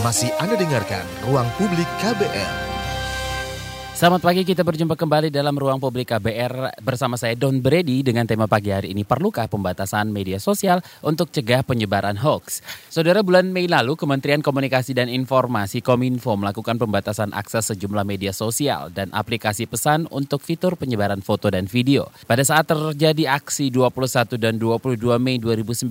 Masih Anda dengarkan Ruang Publik KBR. Selamat pagi, kita berjumpa kembali dalam ruang publik KBR bersama saya Don Brady dengan tema pagi hari ini perlukah pembatasan media sosial untuk cegah penyebaran hoax. Saudara bulan Mei lalu Kementerian Komunikasi dan Informasi Kominfo melakukan pembatasan akses sejumlah media sosial dan aplikasi pesan untuk fitur penyebaran foto dan video. Pada saat terjadi aksi 21 dan 22 Mei 2019,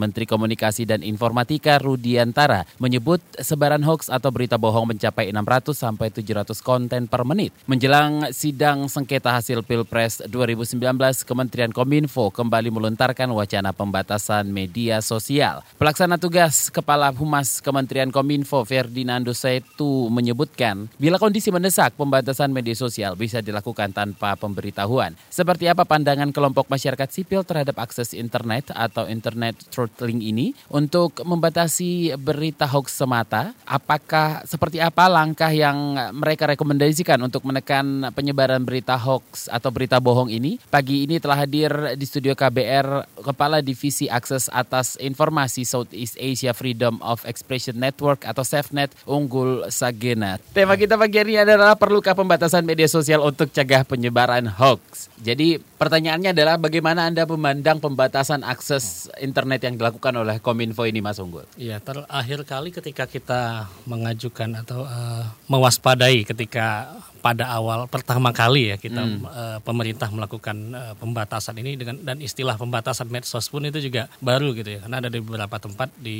Menteri Komunikasi dan Informatika Rudiantara menyebut sebaran hoax atau berita bohong mencapai 600 sampai 700 konten per menit Menjelang sidang sengketa hasil Pilpres 2019, Kementerian Kominfo kembali melontarkan wacana pembatasan media sosial. Pelaksana tugas Kepala Humas Kementerian Kominfo Ferdinando Setu menyebutkan, bila kondisi mendesak, pembatasan media sosial bisa dilakukan tanpa pemberitahuan. Seperti apa pandangan kelompok masyarakat sipil terhadap akses internet atau internet throttling ini untuk membatasi berita hoax semata? Apakah seperti apa langkah yang mereka rekomendasikan untuk untuk menekan penyebaran berita hoax atau berita bohong ini. Pagi ini telah hadir di studio KBR Kepala Divisi Akses Atas Informasi Southeast Asia Freedom of Expression Network atau SafeNet Unggul Sagena. Tema kita pagi ini adalah perlukah pembatasan media sosial untuk cegah penyebaran hoax. Jadi pertanyaannya adalah bagaimana Anda memandang pembatasan akses internet yang dilakukan oleh Kominfo ini Mas Unggul? Iya, terakhir kali ketika kita mengajukan atau uh, mewaspadai ketika pada awal pertama kali ya kita hmm. uh, pemerintah melakukan uh, pembatasan ini dengan dan istilah pembatasan medsos pun itu juga baru gitu ya. Karena ada di beberapa tempat di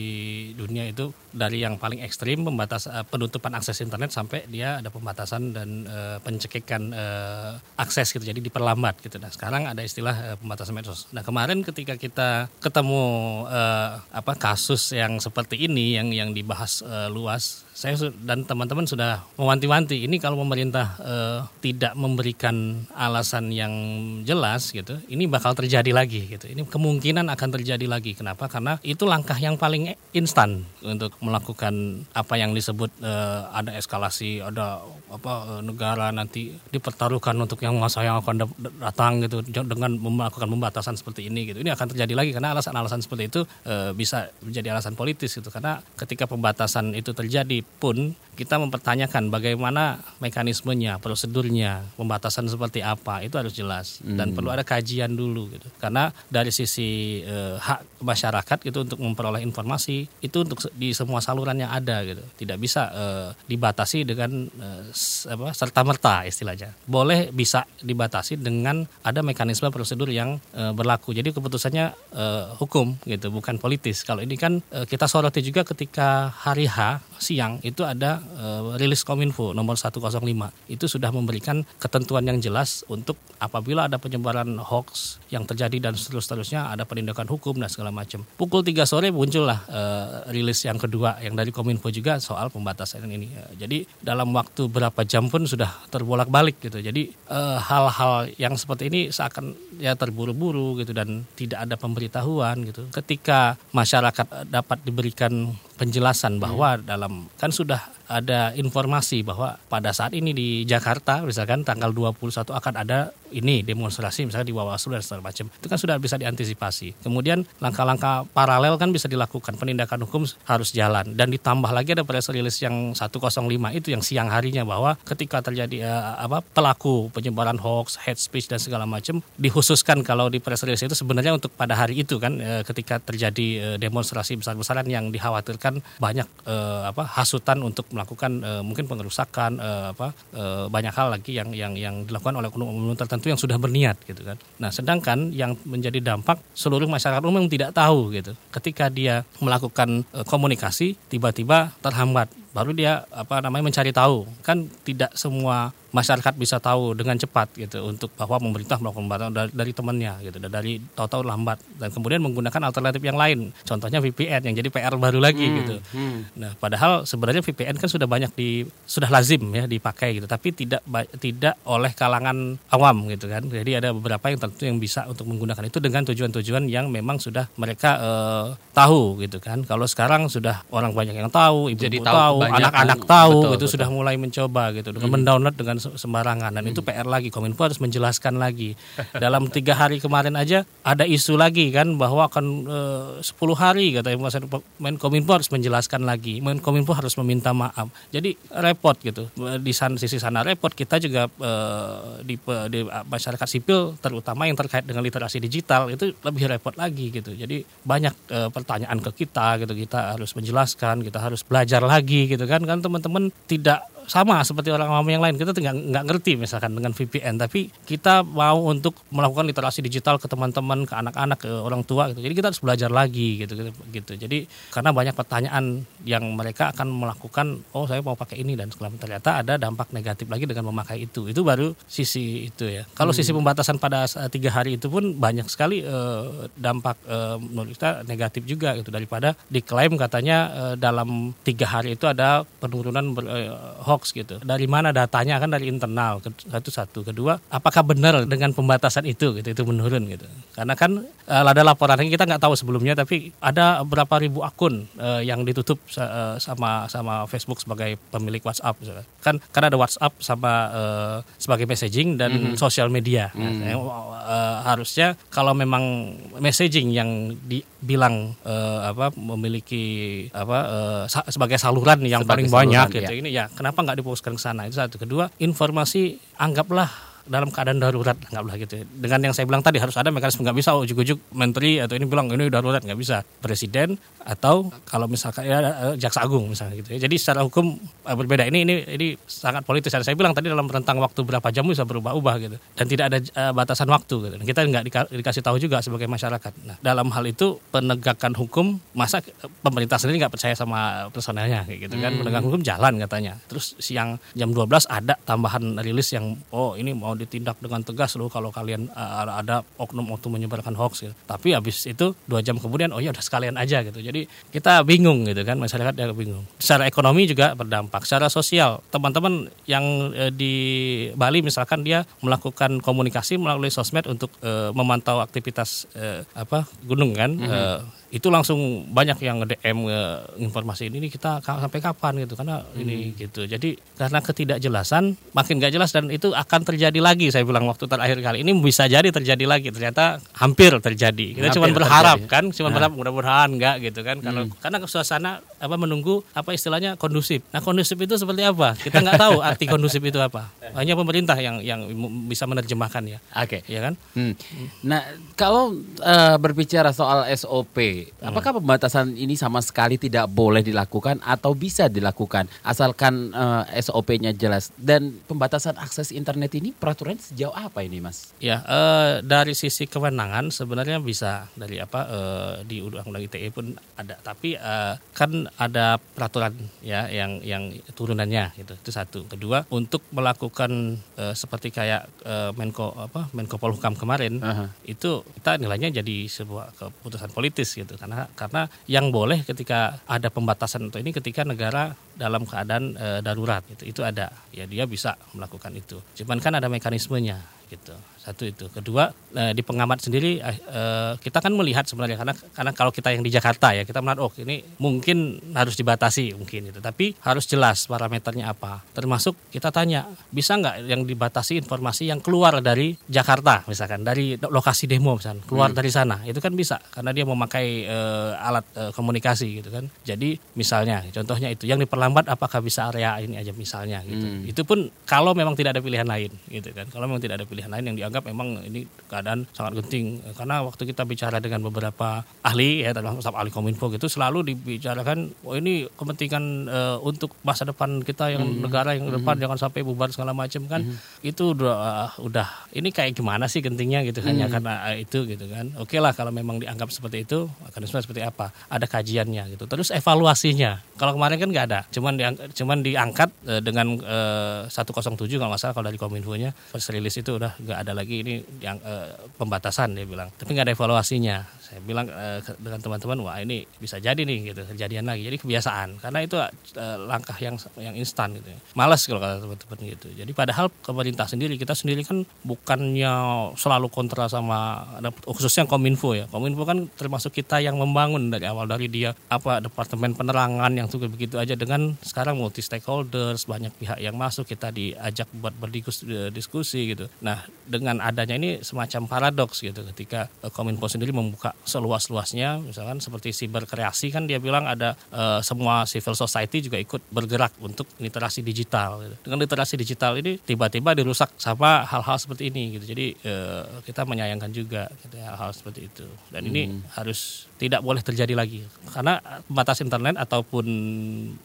dunia itu dari yang paling ekstrim pembatas uh, penutupan akses internet sampai dia ada pembatasan dan uh, pencekikan uh, akses gitu. Jadi diperlambat gitu. Nah sekarang ada istilah uh, pembatasan medsos. Nah kemarin ketika kita ketemu uh, apa kasus yang seperti ini yang yang dibahas uh, luas saya dan teman-teman sudah mewanti-wanti ini kalau pemerintah uh, tidak memberikan alasan yang jelas gitu, ini bakal terjadi lagi gitu. Ini kemungkinan akan terjadi lagi. Kenapa? Karena itu langkah yang paling instan untuk melakukan apa yang disebut uh, ada eskalasi, ada apa uh, negara nanti dipertaruhkan untuk yang masa yang akan datang gitu dengan melakukan pembatasan seperti ini gitu. Ini akan terjadi lagi karena alasan-alasan seperti itu bisa menjadi alasan politis gitu. Karena ketika pembatasan itu terjadi pun kita mempertanyakan bagaimana mekanismenya, prosedurnya, pembatasan seperti apa itu harus jelas dan hmm. perlu ada kajian dulu gitu. Karena dari sisi eh, hak masyarakat itu untuk memperoleh informasi itu untuk di semua saluran yang ada gitu. Tidak bisa eh, dibatasi dengan eh, apa serta merta istilahnya. Boleh bisa dibatasi dengan ada mekanisme prosedur yang eh, berlaku. Jadi keputusannya eh, hukum gitu, bukan politis. Kalau ini kan eh, kita soroti juga ketika hari H siang itu ada uh, rilis Kominfo nomor 105 itu sudah memberikan ketentuan yang jelas untuk apabila ada penyebaran hoax yang terjadi dan seterusnya ada penindakan hukum dan segala macam. Pukul 3 sore muncullah uh, rilis yang kedua yang dari Kominfo juga soal pembatasan ini. Uh, jadi dalam waktu berapa jam pun sudah terbolak-balik gitu. Jadi hal-hal uh, yang seperti ini seakan ya terburu-buru gitu dan tidak ada pemberitahuan gitu. Ketika masyarakat dapat diberikan penjelasan bahwa hmm. dalam kan sudah ada informasi bahwa pada saat ini di Jakarta misalkan tanggal 21 akan ada ini demonstrasi misalnya di Bawaslu dan segala macam. Itu kan sudah bisa diantisipasi. Kemudian langkah-langkah paralel kan bisa dilakukan. Penindakan hukum harus jalan. Dan ditambah lagi ada press release yang 105 itu yang siang harinya bahwa ketika terjadi uh, apa pelaku penyebaran hoax hate speech dan segala macam dikhususkan kalau di press release itu sebenarnya untuk pada hari itu kan uh, ketika terjadi uh, demonstrasi besar-besaran yang dikhawatirkan banyak uh, apa hasutan untuk melakukan uh, mungkin pengerusakan uh, apa banyak hal lagi yang yang yang dilakukan oleh oknum-oknum tertentu yang sudah berniat gitu kan. Nah, sedangkan yang menjadi dampak seluruh masyarakat umum tidak tahu gitu. Ketika dia melakukan komunikasi tiba-tiba terhambat baru dia apa namanya mencari tahu. Kan tidak semua masyarakat bisa tahu dengan cepat gitu untuk bahwa pemerintah melakukan pembatasan dari, dari temannya gitu dari tahu-tahu lambat. Dan kemudian menggunakan alternatif yang lain. Contohnya VPN yang jadi PR baru lagi hmm, gitu. hmm. nah padahal sebenarnya VPN kan sudah banyak di sudah lazim ya dipakai gitu tapi tidak tidak oleh kalangan awam gitu kan. Jadi ada beberapa yang tentu yang bisa untuk menggunakan itu dengan tujuan-tujuan yang memang sudah mereka uh, tahu gitu kan. Kalau sekarang sudah orang banyak yang tahu ibu, -ibu tahu, tahu anak-anak tahu betul, itu betul. sudah mulai mencoba gitu. Dengan hmm. mendownload dengan sembarangan. Dan hmm. itu PR lagi Kominfo harus menjelaskan lagi. Dalam tiga hari kemarin aja ada isu lagi kan bahwa akan eh, sepuluh hari kata Kominfo harus menjelaskan lagi. Kominfo harus meminta maaf. Jadi repot gitu. Di sana sisi sana repot. Kita juga uh, di, di masyarakat sipil terutama yang terkait dengan literasi digital itu lebih repot lagi gitu. Jadi banyak uh, pertanyaan ke kita gitu. Kita harus menjelaskan kita harus belajar lagi gitu kan. Kan teman-teman tidak sama seperti orang awam yang lain. Kita nggak nggak ngerti misalkan dengan VPN tapi kita mau untuk melakukan literasi digital ke teman-teman ke anak-anak ke orang tua gitu. Jadi kita harus belajar lagi gitu gitu, gitu. jadi karena banyak pertanyaan yang mereka akan melakukan oh saya mau pakai ini dan segala ternyata ada dampak negatif lagi dengan memakai itu. Itu baru sisi itu ya. Kalau hmm. sisi pembatasan pada tiga hari itu pun banyak sekali uh, dampak uh, menurut kita negatif juga gitu. Daripada diklaim katanya uh, dalam tiga hari itu ada penurunan ber, uh, hoax hoax gitu. Dari mana datanya kan dari internal satu satu. Kedua, apakah benar dengan pembatasan itu gitu itu menurun gitu. Karena kan uh, ada laporan kita nggak tahu sebelumnya tapi ada berapa ribu akun uh, yang ditutup uh, sama sama Facebook sebagai pemilik WhatsApp. Kan karena ada WhatsApp sama uh, sebagai messaging dan mm -hmm. sosial media. Mm -hmm. nah, uh, harusnya kalau memang messaging yang dibilang uh, apa memiliki apa uh, sa sebagai saluran yang sebagai paling saluran, banyak gitu. Ya. Ini ya kenapa nggak difokuskan ke sana. Itu satu. Kedua informasi anggaplah dalam keadaan darurat. Anggaplah gitu. Ya. dengan yang saya bilang tadi harus ada mekanisme. Nggak bisa ujuk-ujuk menteri atau ini bilang ini darurat. Nggak bisa. Presiden atau kalau misalkan ya eh, jaksa agung misalnya gitu ya. Jadi secara hukum eh, berbeda. Ini ini ini sangat politis. Dan saya bilang tadi dalam rentang waktu berapa jam bisa berubah-ubah gitu. Dan tidak ada uh, batasan waktu gitu. Dan kita nggak dika, dikasih tahu juga sebagai masyarakat. Nah dalam hal itu penegakan hukum masa pemerintah sendiri nggak percaya sama personelnya kayak gitu kan. Hmm. penegakan hukum jalan katanya. Terus siang jam 12 ada tambahan rilis yang oh ini mau ditindak dengan tegas loh kalau kalian uh, ada oknum-oknum menyebarkan hoax gitu. Tapi habis itu dua jam kemudian oh ya udah sekalian aja gitu. Jadi kita bingung gitu kan masyarakat ya bingung. Secara ekonomi juga berdampak. Secara sosial teman-teman yang uh, di Bali misalkan dia melakukan komunikasi melalui sosmed untuk uh, memantau aktivitas uh, apa gunung kan. Mm -hmm. uh, itu langsung banyak yang nge-DM informasi ini kita sampai kapan gitu karena hmm. ini gitu. Jadi karena ketidakjelasan makin gak jelas dan itu akan terjadi lagi saya bilang waktu terakhir kali ini bisa jadi terjadi lagi ternyata hampir terjadi. Kita cuma berharap terjadi. kan, cuma nah. berharap mudah-mudahan enggak gitu kan. Kalau hmm. karena suasana apa menunggu apa istilahnya kondusif. Nah, kondusif itu seperti apa? Kita nggak tahu arti kondusif itu apa. Hanya pemerintah yang yang bisa menerjemahkan ya. Oke. Okay. Ya kan? Hmm. Nah, kalau uh, berbicara soal SOP Hmm. Apakah pembatasan ini sama sekali tidak boleh dilakukan atau bisa dilakukan asalkan uh, eh, SOP-nya jelas dan pembatasan akses internet ini peraturan sejauh apa ini, Mas? Ya, uh, dari sisi kewenangan sebenarnya bisa dari apa uh, di Undang-Undang ITE pun ada, tapi uh, kan ada peraturan ya yang yang turunannya gitu. Itu satu. Kedua, untuk melakukan uh, seperti kayak uh, Menko apa Menko Polhukam kemarin uh -huh. itu kita nilainya jadi sebuah keputusan politis gitu gitu. Karena karena yang boleh ketika ada pembatasan untuk ini ketika negara dalam keadaan e, darurat itu itu ada. Ya dia bisa melakukan itu. Cuman kan ada mekanismenya gitu satu itu. Kedua eh, di pengamat sendiri eh, kita kan melihat sebenarnya karena karena kalau kita yang di Jakarta ya kita melihat oh ini mungkin harus dibatasi mungkin itu. Tapi harus jelas parameternya apa. Termasuk kita tanya bisa nggak yang dibatasi informasi yang keluar dari Jakarta misalkan dari lokasi demo misalkan keluar hmm. dari sana. Itu kan bisa karena dia memakai eh, alat eh, komunikasi gitu kan. Jadi misalnya contohnya itu yang diperlambat apakah bisa area ini aja misalnya gitu. Hmm. itu pun kalau memang tidak ada pilihan lain gitu kan. Kalau memang tidak ada pilihan lain yang dianggap memang ini keadaan sangat genting karena waktu kita bicara dengan beberapa ahli ya dalam staf ahli kominfo gitu selalu dibicarakan oh ini kepentingan uh, untuk masa depan kita yang hmm. negara yang depan hmm. jangan sampai bubar segala macam kan hmm. itu udah uh, udah ini kayak gimana sih gentingnya gitu hmm. hanya karena uh, itu gitu kan oke okay lah kalau memang dianggap seperti itu mekanisme seperti apa ada kajiannya gitu terus evaluasinya kalau kemarin kan nggak ada cuman diangkat, cuman diangkat uh, dengan uh, 107 kalau nggak salah kalau dari kominfonya first release itu udah nggak ada lagi ini yang uh, pembatasan dia bilang. Tapi nggak ada evaluasinya. Saya bilang uh, dengan teman-teman wah ini bisa jadi nih gitu. Kejadian lagi. Jadi kebiasaan. Karena itu uh, langkah yang yang instan gitu malas kalau kata teman-teman gitu. Jadi padahal pemerintah sendiri kita sendiri kan bukannya selalu kontra sama khususnya kominfo ya. Kominfo kan termasuk kita yang membangun dari awal dari dia apa departemen penerangan yang untuk begitu aja. Dengan sekarang multi stakeholders banyak pihak yang masuk kita diajak buat berdiskusi gitu. Nah dengan adanya ini semacam paradoks gitu ketika uh, Kominfo sendiri membuka seluas-luasnya misalkan seperti siber kreasi kan dia bilang ada uh, semua civil society juga ikut bergerak untuk literasi digital. Gitu. Dengan literasi digital ini tiba-tiba dirusak sama hal-hal seperti ini gitu. Jadi uh, kita menyayangkan juga gitu, ya, hal-hal seperti itu. Dan hmm. ini harus tidak boleh terjadi lagi karena batas internet ataupun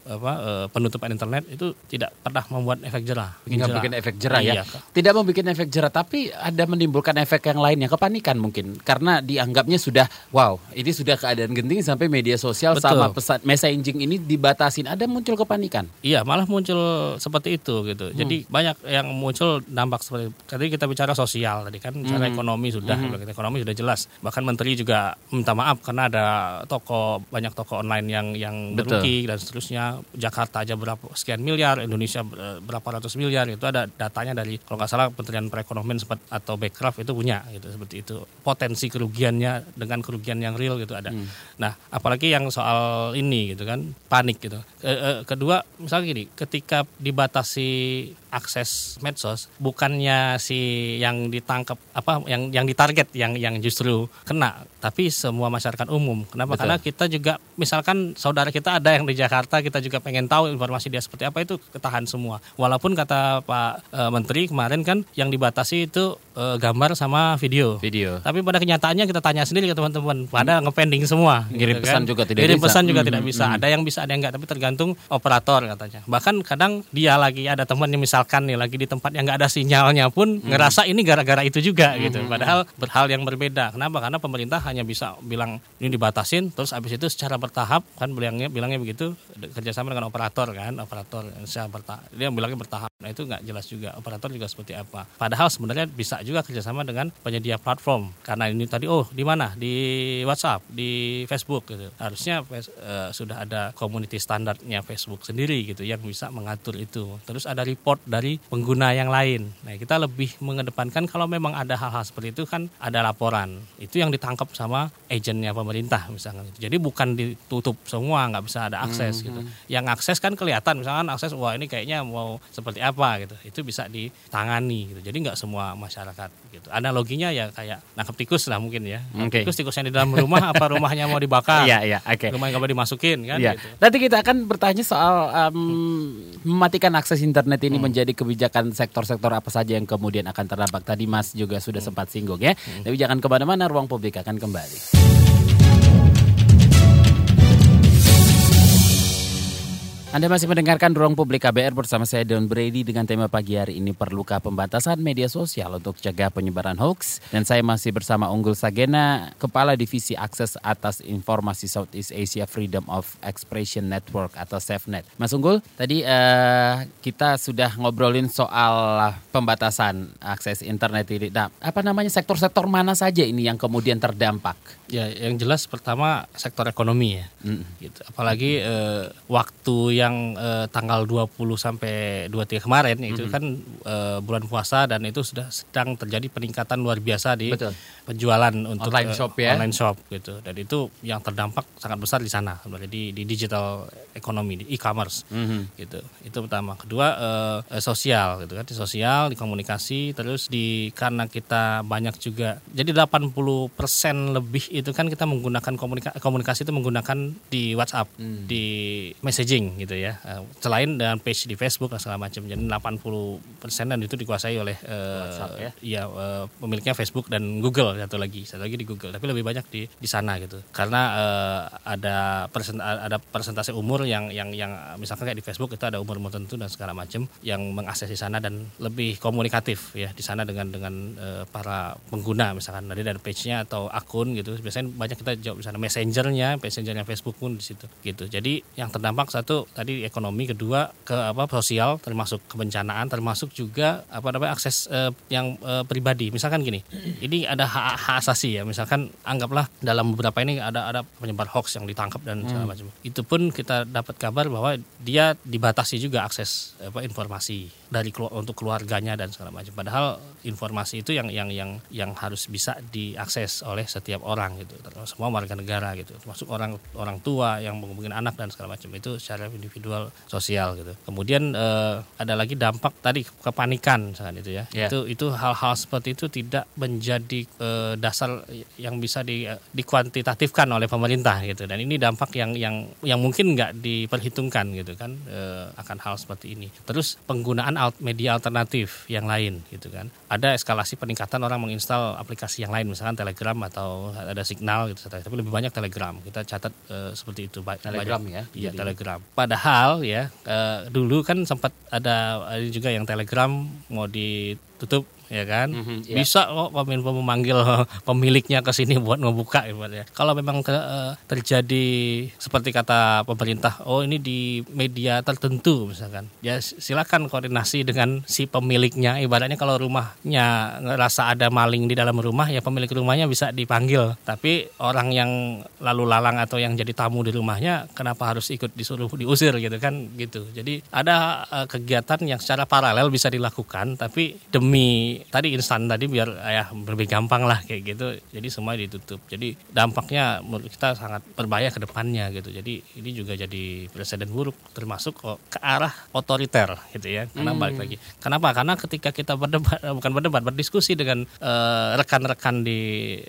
apa uh, penutupan internet itu tidak pernah membuat efek jerah. Jerah. bikin efek jerah ya. Iya, tidak membuat efek jerah tapi ada menimbulkan efek yang lainnya kepanikan mungkin karena dianggapnya sudah wow ini sudah keadaan genting sampai media sosial Betul. sama pesan messaging ini dibatasin ada muncul kepanikan. Iya malah muncul seperti itu gitu. Hmm. Jadi banyak yang muncul dampak seperti tadi kita bicara sosial tadi kan bicara hmm. ekonomi sudah hmm. ekonomi sudah jelas bahkan menteri juga minta maaf karena ada toko banyak toko online yang yang merugi dan seterusnya. Jakarta aja berapa sekian miliar, Indonesia berapa ratus miliar itu ada datanya dari kalau nggak salah Kementerian Perekonomian sempat atau Backcraft itu punya gitu seperti itu. Potensi kerugiannya dengan kerugian yang real gitu ada. Hmm. Nah, apalagi yang soal ini gitu kan panik gitu. E, e, kedua misalnya gini, ketika dibatasi akses medsos bukannya si yang ditangkap apa yang yang ditarget yang yang justru kena tapi semua masyarakat umum kenapa Betul. karena kita juga misalkan saudara kita ada yang di Jakarta kita juga pengen tahu informasi dia seperti apa itu ketahan semua walaupun kata Pak e, Menteri kemarin kan yang dibatasi itu e, gambar sama video video tapi pada kenyataannya kita tanya sendiri ke teman-teman pada hmm. ngepending semua kirim gitu pesan kan. juga tidak kirim bisa. pesan juga hmm. tidak bisa hmm. ada yang bisa ada yang enggak tapi tergantung operator katanya bahkan kadang dia lagi ada teman yang misal misalkan nih lagi di tempat yang nggak ada sinyalnya pun hmm. ngerasa ini gara-gara itu juga hmm. gitu. Padahal berhal yang berbeda. Kenapa? Karena pemerintah hanya bisa bilang ini dibatasin, terus abis itu secara bertahap kan bilangnya bilangnya begitu kerjasama dengan operator kan, operator secara bertahap. Dia bilangnya bertahap. Nah itu nggak jelas juga. Operator juga seperti apa. Padahal sebenarnya bisa juga kerjasama dengan penyedia platform. Karena ini tadi oh di mana di WhatsApp, di Facebook gitu. Harusnya uh, sudah ada community standarnya Facebook sendiri gitu yang bisa mengatur itu. Terus ada report dari pengguna yang lain. Nah, kita lebih mengedepankan kalau memang ada hal-hal seperti itu kan ada laporan. Itu yang ditangkap sama agennya pemerintah misalnya. Jadi bukan ditutup semua, nggak bisa ada akses hmm, gitu. Hmm. Yang akses kan kelihatan, misalkan akses wah ini kayaknya mau seperti apa gitu. Itu bisa ditangani gitu. Jadi nggak semua masyarakat gitu. Analoginya ya kayak nangkep tikus lah mungkin ya. Okay. Tikus tikus yang di dalam rumah apa rumahnya mau dibakar? Iya, iya, oke. Okay. Rumah yang nggak dimasukin kan ya. gitu. Nanti kita akan bertanya soal um, mematikan akses internet ini hmm. Menjadi kebijakan sektor-sektor apa saja yang kemudian akan terdampak. Tadi Mas juga sudah hmm. sempat singgung ya. Hmm. Tapi jangan ke mana-mana, ruang publik akan kembali. Anda masih mendengarkan Ruang Publik KBR bersama saya Don Brady dengan tema pagi hari ini perlukah pembatasan media sosial untuk cegah penyebaran hoax dan saya masih bersama Unggul Sagena, Kepala Divisi Akses Atas Informasi Southeast Asia Freedom of Expression Network atau SafeNet. Mas Unggul, tadi uh, kita sudah ngobrolin soal pembatasan akses internet ini. Nah, apa namanya sektor-sektor mana saja ini yang kemudian terdampak? Ya, yang jelas pertama sektor ekonomi ya. Mm. Gitu. Apalagi uh, waktu yang yang eh, tanggal 20 sampai 23 kemarin mm -hmm. itu kan eh, bulan puasa dan itu sudah sedang terjadi peningkatan luar biasa di Betul. penjualan untuk online shop ya. Online shop gitu. Dan itu yang terdampak sangat besar di sana sebenarnya di di digital ekonomi di e-commerce mm -hmm. gitu. Itu pertama. Kedua eh, sosial gitu kan, di sosial, di komunikasi terus di karena kita banyak juga jadi 80% lebih itu kan kita menggunakan komunikasi komunikasi itu menggunakan di WhatsApp, mm. di messaging gitu gitu ya. Uh, selain dengan page di Facebook dan segala macam. Jadi 80 persen dan itu dikuasai oleh uh, ya, ya uh, pemiliknya Facebook dan Google satu lagi, satu lagi di Google. Tapi lebih banyak di di sana gitu. Karena uh, ada persen, ada persentase umur yang yang yang misalkan kayak di Facebook itu ada umur tertentu dan segala macam yang mengakses di sana dan lebih komunikatif ya di sana dengan dengan uh, para pengguna misalkan dari dari page-nya atau akun gitu. Biasanya banyak kita jawab di sana messengernya, messengernya Facebook pun di situ gitu. Jadi yang terdampak satu tadi ekonomi, kedua ke apa sosial, termasuk kebencanaan, termasuk juga apa namanya akses uh, yang uh, pribadi. Misalkan gini, ini ada hak, hak asasi ya. Misalkan anggaplah dalam beberapa ini ada ada penyebar hoax yang ditangkap dan segala hmm. macam. Itu pun kita dapat kabar bahwa dia dibatasi juga akses apa informasi dari untuk keluarganya dan segala macam. Padahal informasi itu yang yang yang yang harus bisa diakses oleh setiap orang gitu. Semua warga negara gitu. Termasuk orang orang tua yang mungkin anak dan segala macam itu secara individual sosial gitu. Kemudian eh, ada lagi dampak tadi kepanikan misalkan itu ya. Yeah. Itu itu hal-hal seperti itu tidak menjadi eh, dasar yang bisa di dikuantitatifkan oleh pemerintah gitu. Dan ini dampak yang yang yang mungkin nggak diperhitungkan gitu kan eh, akan hal seperti ini. Terus penggunaan media alternatif yang lain gitu kan. Ada eskalasi peningkatan orang menginstal aplikasi yang lain misalkan Telegram atau ada Signal gitu tapi lebih banyak Telegram. Kita catat uh, seperti itu Telegram ya. Iya, Telegram. Padahal ya uh, dulu kan sempat ada, ada juga yang Telegram mau ditutup ya kan? Mm-hmm, yeah. bisa kok kominfo memanggil pemiliknya ke sini buat ngebuka ya. Kalau memang ke, uh, terjadi seperti kata pemerintah oh ini di media tertentu misalkan. Ya silakan koordinasi dengan si pemiliknya. Ibaratnya kalau rumahnya ngerasa ada maling di dalam rumah ya pemilik rumahnya bisa dipanggil. Tapi orang yang lalu lalang atau yang jadi tamu di rumahnya kenapa harus ikut disuruh diusir gitu kan? Gitu. Jadi ada uh, kegiatan yang secara paralel bisa dilakukan tapi demi tadi instan tadi biar ya lebih gampang lah kayak gitu. Jadi semua ditutup. Jadi dampaknya menurut kita sangat berbahaya ke depannya gitu. Jadi ini juga jadi presiden buruk termasuk ke arah otoriter gitu ya. Karena hmm. balik lagi. Kenapa? Karena ketika kita berdebat bukan berdebat berdiskusi dengan eh, rekan-rekan uh, di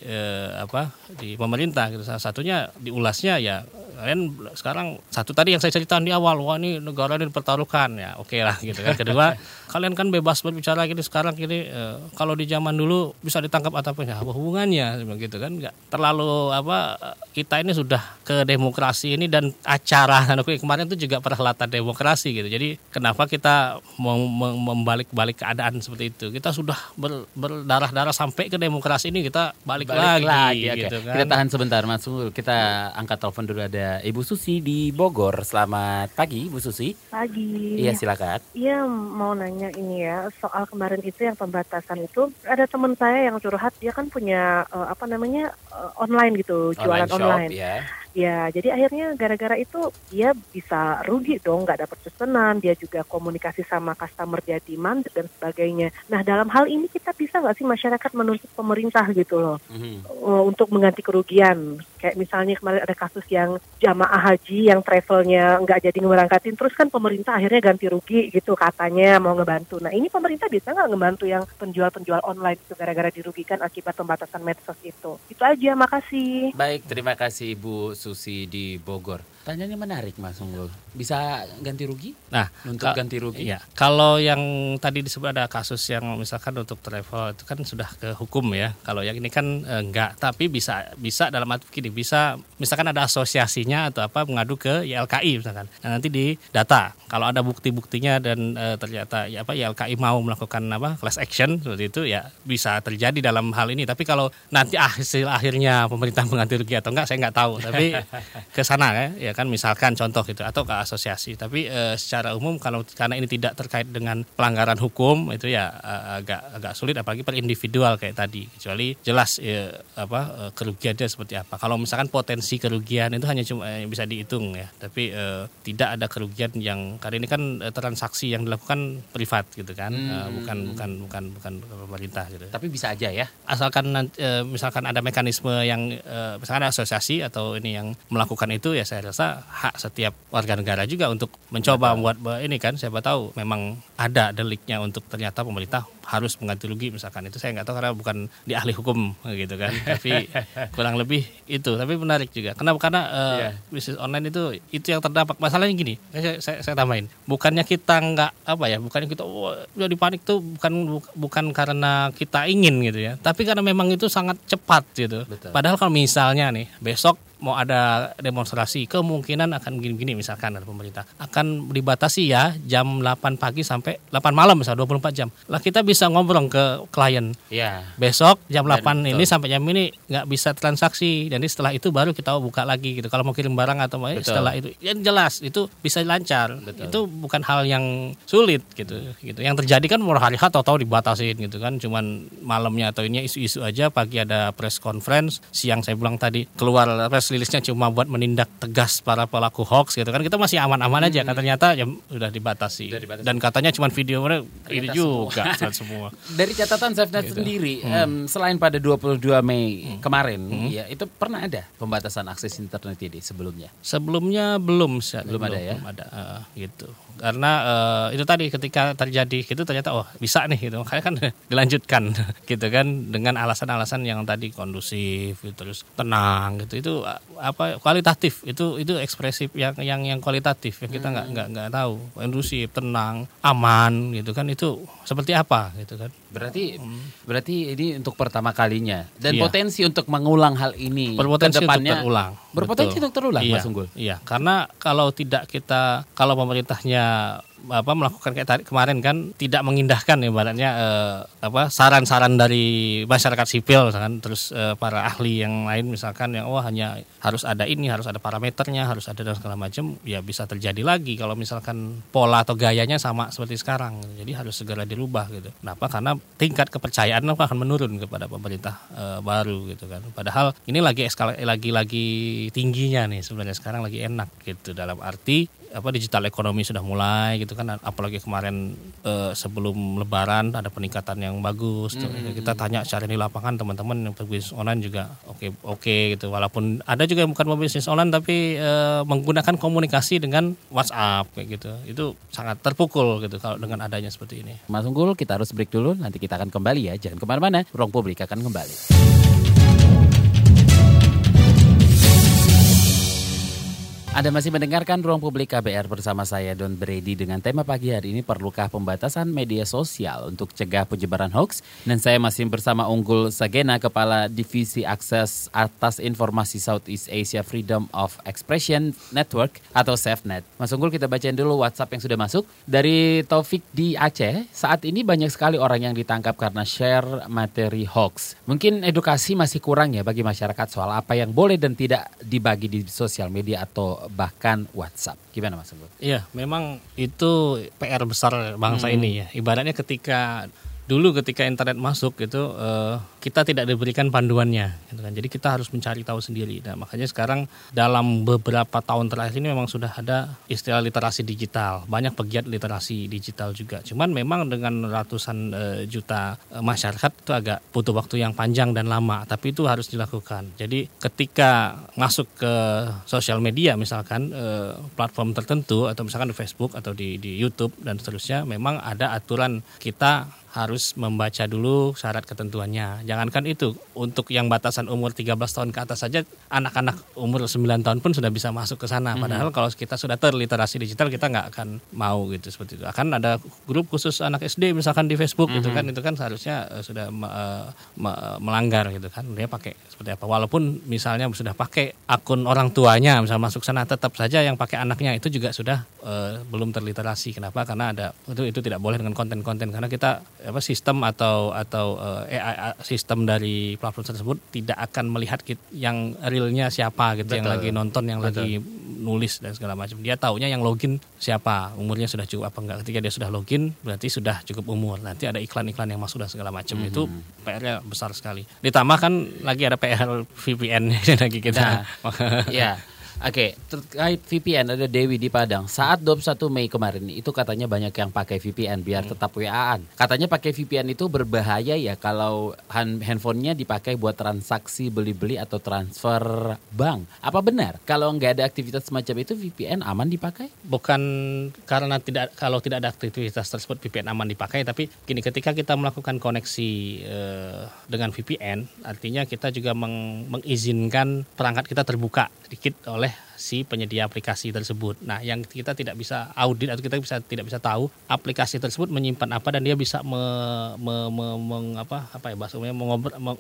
uh, apa di pemerintah gitu. Salah satunya diulasnya ya kalian sekarang satu tadi yang saya ceritakan di awal wah ini negara ini dipertaruhkan. Ya oke okay lah gitu kan. Kedua kalian kan bebas berbicara gini sekarang gini e, kalau di zaman dulu bisa ditangkap atau ya apa hubungannya begitu kan nggak terlalu apa kita ini sudah ke demokrasi ini dan acara kemarin itu juga perhelatan demokrasi gitu jadi kenapa kita mau membalik-balik keadaan seperti itu kita sudah ber, berdarah-darah sampai ke demokrasi ini kita balik, balik lagi, lagi gitu okay. kan kita tahan sebentar Mas kita angkat telepon dulu ada Ibu Susi di Bogor. Selamat pagi, Ibu Susi. Pagi. Iya, silakan. Iya, mau nanya ini ya, soal kemarin itu yang pembatasan itu, ada teman saya yang curhat, dia kan punya uh, apa namanya uh, online gitu, jualan online. online. Shop, ya. Jadi akhirnya gara-gara itu dia bisa rugi dong, nggak dapat pesanan, dia juga komunikasi sama customer jadi mandek dan sebagainya. Nah, dalam hal ini kita bisa nggak sih masyarakat menuntut pemerintah gitu loh, mm-hmm. untuk mengganti kerugian? Kayak misalnya kemarin ada kasus yang jamaah haji yang travelnya nggak jadi ngeberangkatin, terus kan pemerintah akhirnya ganti rugi gitu katanya mau ngebantu. Nah, ini pemerintah bisa nggak ngebantu yang penjual-penjual online itu gara-gara dirugikan akibat pembatasan medsos itu? Itu aja, makasih. Baik, terima kasih Ibu Susi di Bogor. Tanyanya menarik Mas Unggul. Bisa ganti rugi? Nah, untuk ganti rugi? Iya. Kalau yang tadi disebut ada kasus yang misalkan untuk travel itu kan sudah ke hukum ya. Kalau yang ini kan eh, enggak, tapi bisa bisa dalam arti begini, bisa misalkan ada asosiasinya atau apa mengadu ke YLKI misalkan. Nah, nanti di data. Kalau ada bukti-buktinya dan eh, ternyata ya apa YLKI mau melakukan apa class action seperti itu ya bisa terjadi dalam hal ini. Tapi kalau nanti hasil akhirnya pemerintah mengganti rugi atau enggak saya enggak tahu. Tapi ke sana ya, ya kan misalkan contoh gitu atau ke asosiasi. Tapi e, secara umum kalau karena ini tidak terkait dengan pelanggaran hukum itu ya e, agak agak sulit apalagi per individual kayak tadi. Kecuali jelas e, apa e, kerugiannya seperti apa. Kalau misalkan potensi kerugian itu hanya cuma e, bisa dihitung ya. Tapi e, tidak ada kerugian yang karena ini kan e, transaksi yang dilakukan privat gitu kan. Hmm. e, bukan bukan bukan bukan pemerintah gitu. Tapi bisa aja ya. Asalkan e, misalkan ada mekanisme yang e, misalkan ada asosiasi atau ini yang melakukan itu ya saya rasa hak setiap warga negara juga untuk mencoba membuat ini kan siapa tahu memang ada deliknya untuk ternyata pemerintah harus mengganti rugi misalkan. Itu saya nggak tahu karena bukan di ahli hukum gitu kan. Tapi kurang lebih itu. Tapi menarik juga. Kenapa? Karena uh, yeah. bisnis online itu itu yang terdampak. Masalahnya gini saya, saya, saya tambahin. Bukannya kita nggak apa ya bukannya kita oh, udah dipanik tuh bukan bukan karena kita ingin gitu ya. Tapi karena memang itu sangat cepat gitu. Betul. padahal kalau misalnya nih besok mau ada demonstrasi kemungkinan akan begini-begini misalkan dari pemerintah akan dibatasi ya jam 8 pagi sampai 8 malam misalnya 24 jam. Lah kita bisa ngobrol ke klien. Ya. Besok jam 8 Dan, ini betul. sampai jam ini nggak bisa transaksi. Dan setelah itu baru kita buka lagi gitu. Kalau mau kirim barang atau mau setelah itu yang jelas itu bisa lancar. Betul. Itu bukan hal yang sulit gitu gitu. Yang terjadi kan mau hari atau tahu dibatasin gitu kan. Cuman malamnya atau ini isu-isu aja pagi ada press conference, siang saya bilang tadi keluar press release-nya cuma buat menindak tegas para pelaku hoax gitu kan. Kita masih aman-aman aja. Hmm. Kan ternyata ya sudah dibatasi. dibatasi. Dan katanya cuma video mereka ini juga semua. semua. Dari catatan Safenet gitu. sendiri, hmm. um, selain pada 22 Mei hmm. kemarin, hmm. ya itu pernah ada pembatasan akses internet ini sebelumnya? Sebelumnya belum, belum, belum ada ya. Belum ada uh, gitu karena uh, itu tadi ketika terjadi gitu ternyata oh bisa nih gitu. Makanya kan dilanjutkan gitu kan dengan alasan-alasan yang tadi kondusif gitu, terus tenang gitu. Itu apa kualitatif. Itu itu ekspresif yang yang yang kualitatif yang kita nggak hmm. nggak nggak tahu. Kondusif tenang aman gitu kan. Itu seperti apa gitu kan berarti hmm. berarti ini untuk pertama kalinya dan iya. potensi untuk mengulang hal ini berpotensi untuk terulang berpotensi Betul. untuk terulang iya. Mas Unggul iya karena kalau tidak kita kalau pemerintahnya apa melakukan kayak tadi kemarin kan tidak mengindahkan ya baratnya eh, apa saran-saran dari masyarakat sipil misalkan terus eh, para ahli yang lain misalkan yang oh hanya harus ada ini harus ada parameternya harus ada dan segala macam ya bisa terjadi lagi kalau misalkan pola atau gayanya sama seperti sekarang. Jadi harus segera dirubah gitu. Kenapa? Karena tingkat kepercayaan akan menurun kepada pemerintah eh, baru gitu kan. Padahal ini lagi eskal lagi lagi tingginya nih sebenarnya sekarang lagi enak gitu. Dalam arti apa digital ekonomi sudah mulai gitu kan. Apalagi kemarin eh, sebelum lebaran ada peningkatan yang bagus. Mm -hmm. kita tanya secara di lapangan teman-teman yang berbisnis online juga oke okay, oke okay, gitu. Walaupun ada juga yang bukan berbisnis online tapi eh, menggunakan komunikasi dengan WhatsApp kayak gitu. Itu sangat terpukul gitu kalau dengan adanya seperti ini. Mas Unggul kita harus break dulu. Nanti kita akan kembali ya. Jangan ke mana-mana. Ruang publik akan kembali Anda masih mendengarkan Ruang Publik KBR bersama saya Don Brady dengan tema pagi hari ini perlukah pembatasan media sosial untuk cegah penyebaran hoax dan saya masih bersama Unggul Sagena Kepala Divisi Akses Atas Informasi Southeast Asia Freedom of Expression Network atau SafeNet. Mas Unggul kita bacain dulu WhatsApp yang sudah masuk dari Taufik di Aceh. Saat ini banyak sekali orang yang ditangkap karena share materi hoax. Mungkin edukasi masih kurang ya bagi masyarakat soal apa yang boleh dan tidak dibagi di sosial media atau bahkan WhatsApp. Gimana Mas? Iya, memang itu PR besar bangsa hmm. ini ya. Ibaratnya ketika dulu ketika internet masuk gitu uh, kita tidak diberikan panduannya gitu kan. Jadi kita harus mencari tahu sendiri. Nah makanya sekarang dalam beberapa tahun terakhir ini memang sudah ada istilah literasi digital. Banyak pegiat literasi digital juga. Cuman memang dengan ratusan uh, juta uh, masyarakat itu agak butuh waktu yang panjang dan lama. Tapi itu harus dilakukan. Jadi ketika masuk ke sosial media misalkan uh, platform tertentu atau misalkan di Facebook atau di di YouTube dan seterusnya memang ada aturan kita harus membaca dulu syarat ketentuannya. Jangankan itu, untuk yang batasan umur 13 tahun ke atas saja anak-anak umur 9 tahun pun sudah bisa masuk ke sana. Mhm. Padahal kalau kita sudah terliterasi digital kita nggak akan mau gitu seperti itu. Akan ada grup khusus anak SD misalkan di Facebook gitu mhm. kan itu kan seharusnya uh, sudah uh, melanggar gitu kan. Dia pakai seperti apa. Walaupun misalnya sudah pakai akun orang tuanya misal masuk sana tetap saja yang pakai anaknya itu juga sudah uh, belum terliterasi. Kenapa? Karena ada itu itu tidak boleh dengan konten-konten karena kita apa sistem atau atau uh, eh, AI sistem dari platform tersebut tidak akan melihat yang realnya siapa gitu Betul. yang lagi nonton yang Betul. lagi nulis dan segala macam. Dia taunya yang login siapa umurnya sudah cukup apa enggak. Ketika dia sudah login berarti sudah cukup umur. Nanti ada iklan-iklan yang masuk dan segala macam. Hmm. itu PR-nya besar sekali. Ditambah kan lagi ada PR VPN lagi kita. Nah, ya Oke, terkait VPN ada Dewi di Padang. Saat 21 Mei kemarin itu katanya banyak yang pakai VPN biar hmm. tetap WA-an. Katanya pakai VPN itu berbahaya ya kalau handphonenya dipakai buat transaksi beli-beli atau transfer bank. Apa benar? Kalau nggak ada aktivitas semacam itu VPN aman dipakai? Bukan karena tidak kalau tidak ada aktivitas tersebut VPN aman dipakai, tapi gini ketika kita melakukan koneksi eh, dengan VPN, artinya kita juga meng mengizinkan perangkat kita terbuka sedikit oleh oleh si penyedia aplikasi tersebut. Nah, yang kita tidak bisa audit atau kita bisa tidak bisa tahu aplikasi tersebut menyimpan apa dan dia bisa me, me, me, meng, apa apa ya bahasanya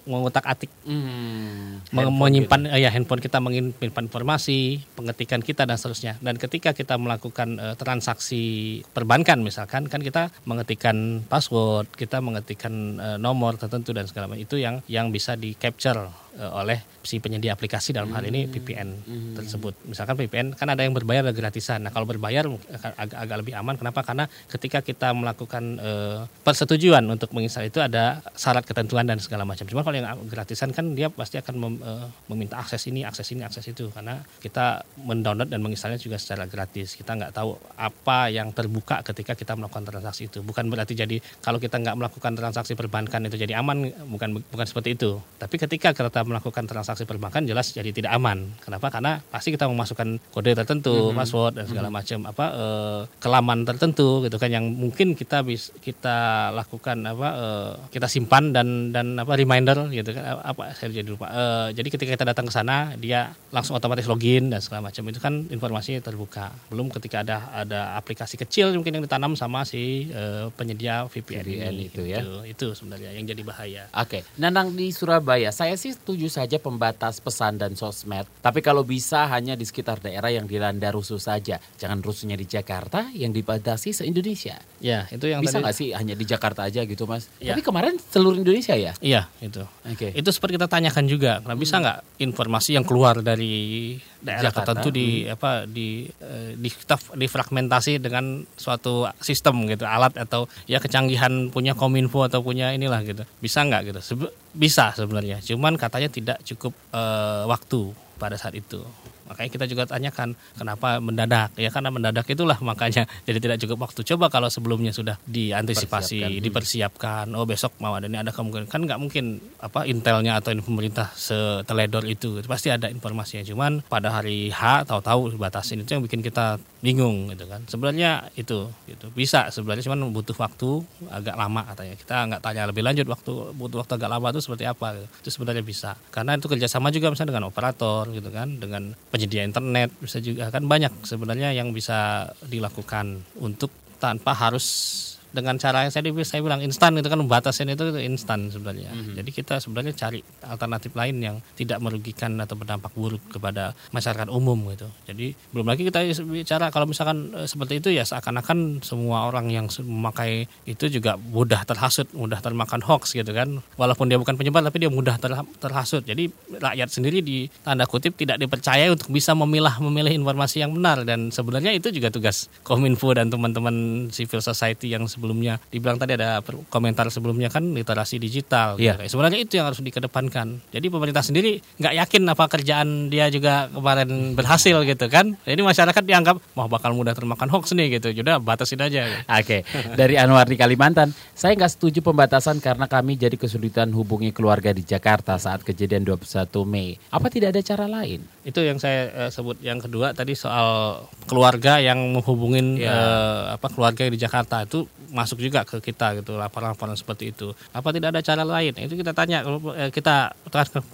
mengotak-atik hmm, menyimpan gitu. ya handphone kita menyimpan informasi, pengetikan kita dan seterusnya. Dan ketika kita melakukan uh, transaksi perbankan misalkan kan kita mengetikkan password, kita mengetikkan uh, nomor tertentu dan segala macam itu yang yang bisa di capture uh, oleh si penyedia aplikasi dalam hal ini VPN hmm. tersebut. Misalkan VPN kan ada yang berbayar ada gratisan. Nah, kalau berbayar agak, agak lebih aman kenapa? Karena ketika kita melakukan uh, persetujuan untuk menginstal itu ada syarat ketentuan dan segala macam. Cuma kalau yang gratisan kan dia pasti akan mem, uh, meminta akses ini, akses ini, akses itu karena kita mendownload dan menginstalnya juga secara gratis. Kita nggak tahu apa yang terbuka ketika kita melakukan transaksi itu. Bukan berarti jadi kalau kita nggak melakukan transaksi perbankan itu jadi aman, bukan bukan seperti itu. Tapi ketika kita melakukan transaksi perbankan jelas jadi tidak aman. Kenapa? Karena pasti kita memasukkan kode tertentu, mm-hmm. password dan segala mm-hmm. macam apa eh, kelaman tertentu gitu kan yang mungkin kita bis, kita lakukan apa eh, kita simpan dan dan apa reminder gitu kan apa saya jadi lupa. Eh, jadi ketika kita datang ke sana dia langsung otomatis login dan segala macam itu kan informasinya terbuka. Belum ketika ada ada aplikasi kecil mungkin yang ditanam sama si eh, penyedia VPN, VPN ini, itu ya. Itu, itu sebenarnya yang jadi bahaya. Oke. Okay. Nanang di Surabaya saya sih setuju saja pembatas pesan dan sosmed. Tapi kalau bisa hanya di sekitar daerah yang dilanda rusuh saja. Jangan rusuhnya di Jakarta yang dibatasi se-Indonesia. Ya, itu yang Bisa nggak sih hanya di Jakarta aja gitu mas? Ya. Tapi kemarin seluruh Indonesia ya? Iya, itu. Oke. Okay. Itu seperti kita tanyakan juga. Nah, bisa nggak informasi yang keluar dari daerah Jakarta. tertentu di hmm. apa di eh, di di fragmentasi dengan suatu sistem gitu alat atau ya kecanggihan punya kominfo atau punya inilah gitu bisa nggak gitu Sebe bisa sebenarnya cuman katanya tidak cukup uh, waktu pada saat itu Makanya kita juga tanyakan kenapa mendadak ya karena mendadak itulah makanya jadi tidak cukup waktu. Coba kalau sebelumnya sudah diantisipasi, Persiapkan. dipersiapkan. Oh besok mau ada ini ada kemungkinan kan nggak mungkin apa intelnya atau pemerintah seteledor itu pasti ada informasinya. Cuman pada hari H tahu-tahu batasin itu yang bikin kita bingung gitu kan. Sebenarnya itu gitu bisa sebenarnya cuman butuh waktu agak lama katanya. Kita nggak tanya lebih lanjut waktu butuh waktu agak lama itu seperti apa. Gitu. Itu sebenarnya bisa karena itu kerjasama juga misalnya dengan operator gitu kan dengan penyedia internet bisa juga kan banyak sebenarnya yang bisa dilakukan untuk tanpa harus dengan cara yang saya, saya bilang instan itu kan batasin itu, itu instan sebenarnya. Mm -hmm. Jadi kita sebenarnya cari alternatif lain yang tidak merugikan atau berdampak buruk kepada masyarakat umum gitu. Jadi belum lagi kita bicara kalau misalkan e, seperti itu ya seakan-akan semua orang yang memakai itu juga mudah terhasut, mudah termakan hoax gitu kan. Walaupun dia bukan penyebar tapi dia mudah ter, terhasut. Jadi rakyat sendiri di tanda kutip tidak dipercaya untuk bisa memilah memilih informasi yang benar dan sebenarnya itu juga tugas Kominfo dan teman-teman civil society yang sebelum sebelumnya dibilang tadi ada komentar sebelumnya kan literasi digital yeah. gitu. sebenarnya itu yang harus dikedepankan jadi pemerintah sendiri nggak yakin apa kerjaan dia juga kemarin berhasil gitu kan jadi masyarakat dianggap wah bakal mudah termakan hoax nih gitu jadi batasin aja gitu. oke okay. dari Anwar di Kalimantan saya nggak setuju pembatasan karena kami jadi kesulitan hubungi keluarga di Jakarta saat kejadian 21 Mei apa tidak ada cara lain itu yang saya uh, sebut yang kedua tadi soal keluarga yang menghubungin yeah. uh, apa keluarga di Jakarta itu masuk juga ke kita gitu laporan-laporan seperti itu. Apa tidak ada cara lain? Itu kita tanya eh, kita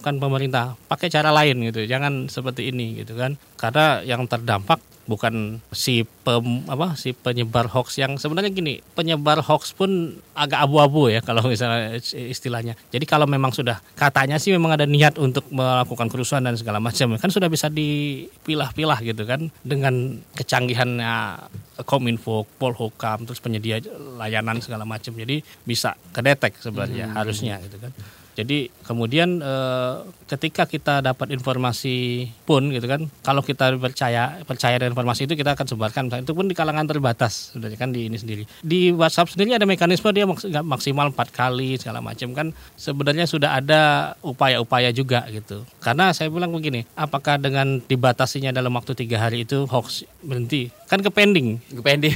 kan pemerintah pakai cara lain gitu. Jangan seperti ini gitu kan. Karena yang terdampak bukan si pem, apa si penyebar hoax yang sebenarnya gini penyebar hoax pun agak abu-abu ya kalau misalnya istilahnya jadi kalau memang sudah katanya sih memang ada niat untuk melakukan kerusuhan dan segala macam kan sudah bisa dipilah-pilah gitu kan dengan kecanggihannya kominfo polhukam terus penyedia layanan segala macam jadi bisa kedetek sebenarnya hmm. harusnya gitu kan jadi kemudian e, ketika kita dapat informasi pun gitu kan, kalau kita percaya percaya dengan informasi itu kita akan sebarkan. Itu pun di kalangan terbatas sebenarnya kan di ini sendiri. Di WhatsApp sendiri ada mekanisme dia maksimal empat kali segala macam kan. Sebenarnya sudah ada upaya-upaya juga gitu. Karena saya bilang begini, apakah dengan dibatasinya dalam waktu tiga hari itu hoax berhenti? Kan ke pending. Ke pending.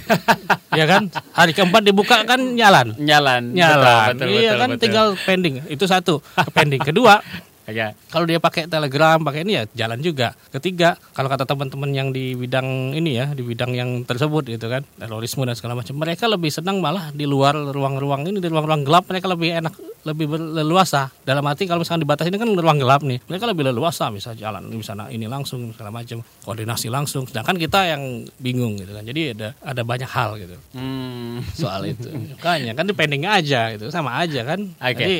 ya kan? Hari keempat dibuka kan nyalan. Nyalan. Nyalan. Betul, betul, iya betul, kan betul. tinggal pending. Itu satu satu pending kedua Ya. Kalau dia pakai Telegram, pakai ini ya jalan juga. Ketiga, kalau kata teman-teman yang di bidang ini ya, di bidang yang tersebut gitu kan, terorisme dan segala macam, mereka lebih senang malah di luar ruang-ruang ini, di ruang-ruang gelap, mereka lebih enak lebih leluasa. Dalam arti kalau misalkan dibatasi ini kan ruang gelap nih, mereka lebih leluasa bisa jalan ini sana ini langsung segala macam koordinasi langsung. Sedangkan kita yang bingung gitu kan. Jadi ada ada banyak hal gitu hmm. soal itu. Makanya kan depending aja gitu, sama aja kan. Okay. Jadi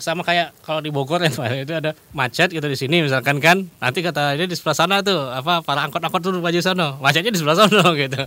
sama kayak kalau di Bogor ya itu ada macet gitu di sini misalkan kan, nanti kata dia di sebelah sana tuh apa para angkot-angkot tuh maju sana, macetnya di sebelah sana gitu.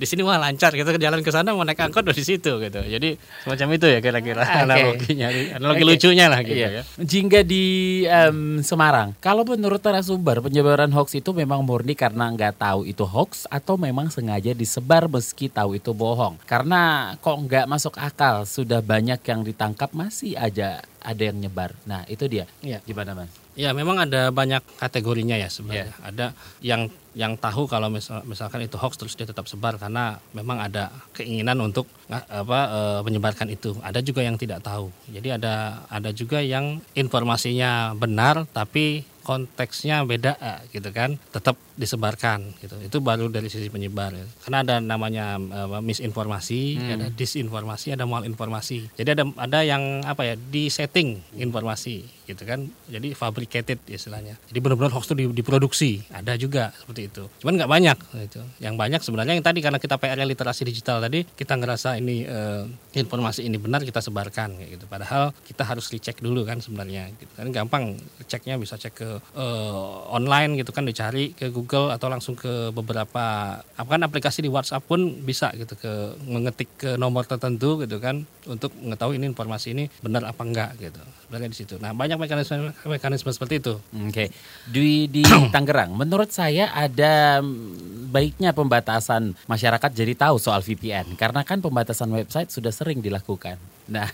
di sini wah lancar gitu ke jalan ke sana mau naik angkot di situ gitu. Jadi semacam itu ya kira-kira okay. analoginya, analogi okay. lucunya lah gitu iya. ya. Jingga di um, Semarang, kalau menurut narasumber penyebaran hoax itu memang murni karena nggak tahu itu hoax atau memang sengaja disebar meski tahu itu bohong. Karena kok nggak masuk akal, sudah banyak yang ditangkap masih aja ada yang nyebar. Nah itu dia. Iya. Gimana mas? Ya memang ada banyak kategorinya ya sebenarnya. Yeah. Ada yang yang tahu kalau misal, misalkan itu hoax terus dia tetap sebar karena memang ada keinginan untuk apa e, menyebarkan itu. Ada juga yang tidak tahu. Jadi ada ada juga yang informasinya benar tapi konteksnya beda gitu kan tetap disebarkan gitu. Itu baru dari sisi penyebar ya. karena ada namanya uh, misinformasi hmm. ada disinformasi ada malinformasi. Jadi ada ada yang apa ya di setting informasi gitu kan. Jadi fabricated istilahnya. Jadi benar-benar hoax itu diproduksi. Ada juga seperti itu. Cuman nggak banyak itu yang banyak sebenarnya yang tadi karena kita PR literasi digital tadi kita ngerasa ini uh, informasi ini benar kita sebarkan gitu. Padahal kita harus dicek dulu kan sebenarnya gitu kan. Gampang ceknya bisa cek ke uh, online gitu kan dicari ke Google atau langsung ke beberapa apa kan aplikasi di WhatsApp pun bisa gitu ke mengetik ke nomor tertentu gitu kan untuk mengetahui ini informasi ini benar apa enggak gitu sebenarnya di situ nah banyak mekanisme mekanisme seperti itu. Oke. Okay. Di di Tangerang, menurut saya ada mm, baiknya pembatasan masyarakat jadi tahu soal VPN karena kan pembatasan website sudah sering dilakukan. Nah,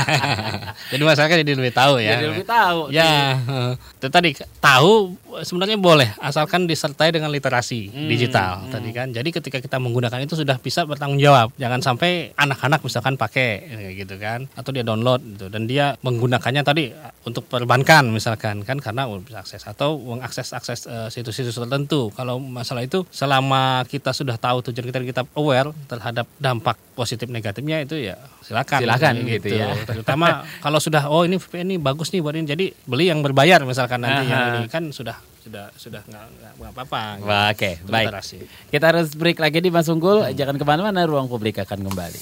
jadi masyarakat jadi lebih tahu ya. Jadi lebih tahu. Ya, itu tadi tahu sebenarnya boleh asalkan disertai dengan literasi hmm, digital hmm. tadi kan. Jadi ketika kita menggunakan itu sudah bisa bertanggung jawab. Jangan sampai anak-anak misalkan pakai gitu kan, atau dia download gitu dan dia menggunakannya tadi untuk perbankan misalkan kan karena bisa akses atau mengakses akses uh, situs-situs tertentu. Kalau masalah itu selama kita sudah tahu tujuan kita kita aware terhadap dampak positif negatifnya itu ya silakan silakan gitu, gitu ya. terutama kalau sudah oh ini VPN ini bagus nih buat ini jadi beli yang berbayar misalkan nanti yang ini. Kan sudah sudah sudah nggak nggak apa-apa gitu. oke okay, baik. kita harus break lagi di Mas Unggul. Hmm. jangan ke mana-mana ruang publik akan kembali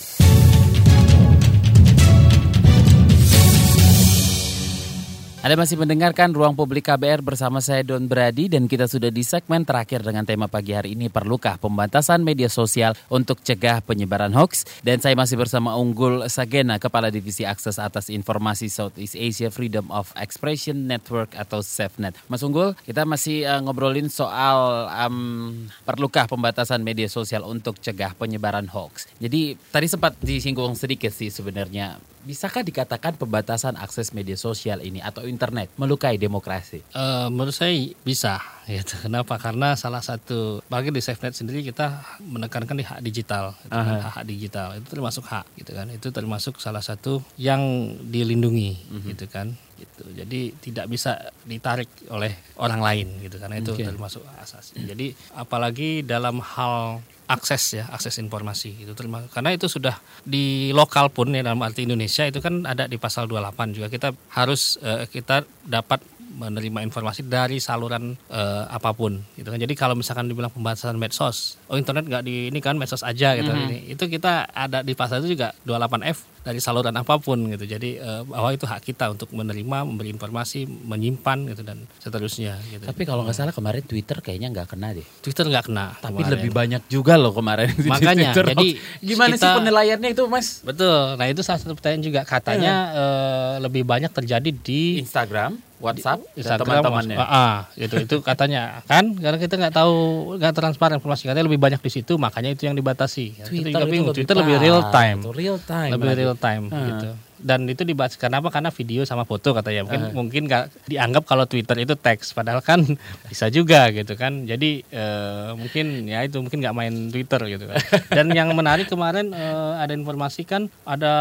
Anda masih mendengarkan Ruang Publik KBR bersama saya Don Brady dan kita sudah di segmen terakhir dengan tema pagi hari ini perlukah pembatasan media sosial untuk cegah penyebaran hoax dan saya masih bersama Unggul Sagena Kepala Divisi Akses Atas Informasi Southeast Asia Freedom of Expression Network atau SafeNet. Mas Unggul, kita masih uh, ngobrolin soal um, perlukah pembatasan media sosial untuk cegah penyebaran hoax. Jadi tadi sempat disinggung sedikit sih sebenarnya bisakah dikatakan pembatasan akses media sosial ini atau internet melukai demokrasi? Uh, menurut saya bisa. Gitu. Kenapa? Karena salah satu bagi di SafeNet sendiri kita menekankan di hak digital, gitu kan. hak, hak digital itu termasuk hak, gitu kan? Itu termasuk salah satu yang dilindungi, uh mhm. -huh. gitu kan? Gitu. Jadi tidak bisa ditarik oleh orang lain, gitu karena itu okay. termasuk asasi. Jadi apalagi dalam hal akses ya akses informasi itu terima karena itu sudah di lokal pun ya dalam arti Indonesia itu kan ada di pasal 28 juga. Kita harus uh, kita dapat menerima informasi dari saluran uh, apa pun gitu kan jadi kalau misalkan dibilang pembatasan medsos oh internet nggak di ini kan medsos aja gitu mm -hmm. ini itu kita ada di pasal itu juga 28F dari saluran apa pun gitu jadi uh, bahwa itu hak kita untuk menerima memberi informasi menyimpan gitu dan seterusnya gitu. tapi kalau nggak salah kemarin Twitter kayaknya nggak kena deh Twitter nggak kena tapi kemarin. lebih banyak juga loh kemarin makanya Twitter. jadi gimana kita, sih penilaiannya itu mas betul nah itu salah satu pertanyaan juga katanya hmm. uh, lebih banyak terjadi di Instagram WhatsApp teman-temannya. Ah, ah, gitu itu katanya kan karena kita nggak tahu nggak transparan informasi katanya lebih banyak di situ makanya itu yang dibatasi. Twitter, itu lebih, Twitter lebih real time. Real time. Lebih real time hmm. gitu dan itu dibahas kenapa karena video sama foto katanya. Mungkin uh. mungkin nggak dianggap kalau Twitter itu teks padahal kan bisa juga gitu kan. Jadi uh, mungkin ya itu mungkin nggak main Twitter gitu kan. Dan yang menarik kemarin uh, ada informasi kan ada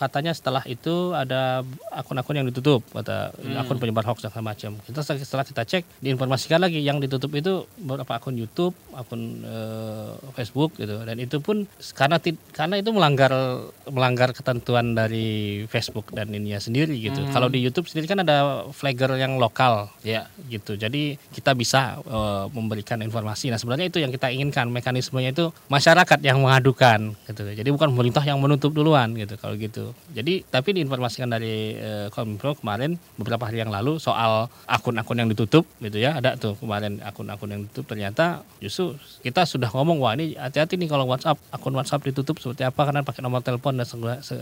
katanya setelah itu ada akun-akun yang ditutup kata hmm. akun penyebar hoax dan macam. Kita setelah kita cek diinformasikan lagi yang ditutup itu beberapa akun YouTube akun uh, Facebook gitu. Dan itu pun karena karena itu melanggar melanggar ketentuan dari Facebook dan ininya sendiri gitu. Hmm. Kalau di YouTube sendiri kan ada flagger yang lokal, ya gitu. Jadi kita bisa uh, memberikan informasi. Nah sebenarnya itu yang kita inginkan mekanismenya itu masyarakat yang mengadukan, gitu. Jadi bukan pemerintah yang menutup duluan, gitu. Kalau gitu. Jadi tapi diinformasikan dari uh, Kominfo kemarin beberapa hari yang lalu soal akun-akun yang ditutup, gitu ya. Ada tuh kemarin akun-akun yang ditutup ternyata justru kita sudah ngomong wah ini hati-hati nih kalau WhatsApp akun WhatsApp ditutup seperti apa karena pakai nomor telepon dan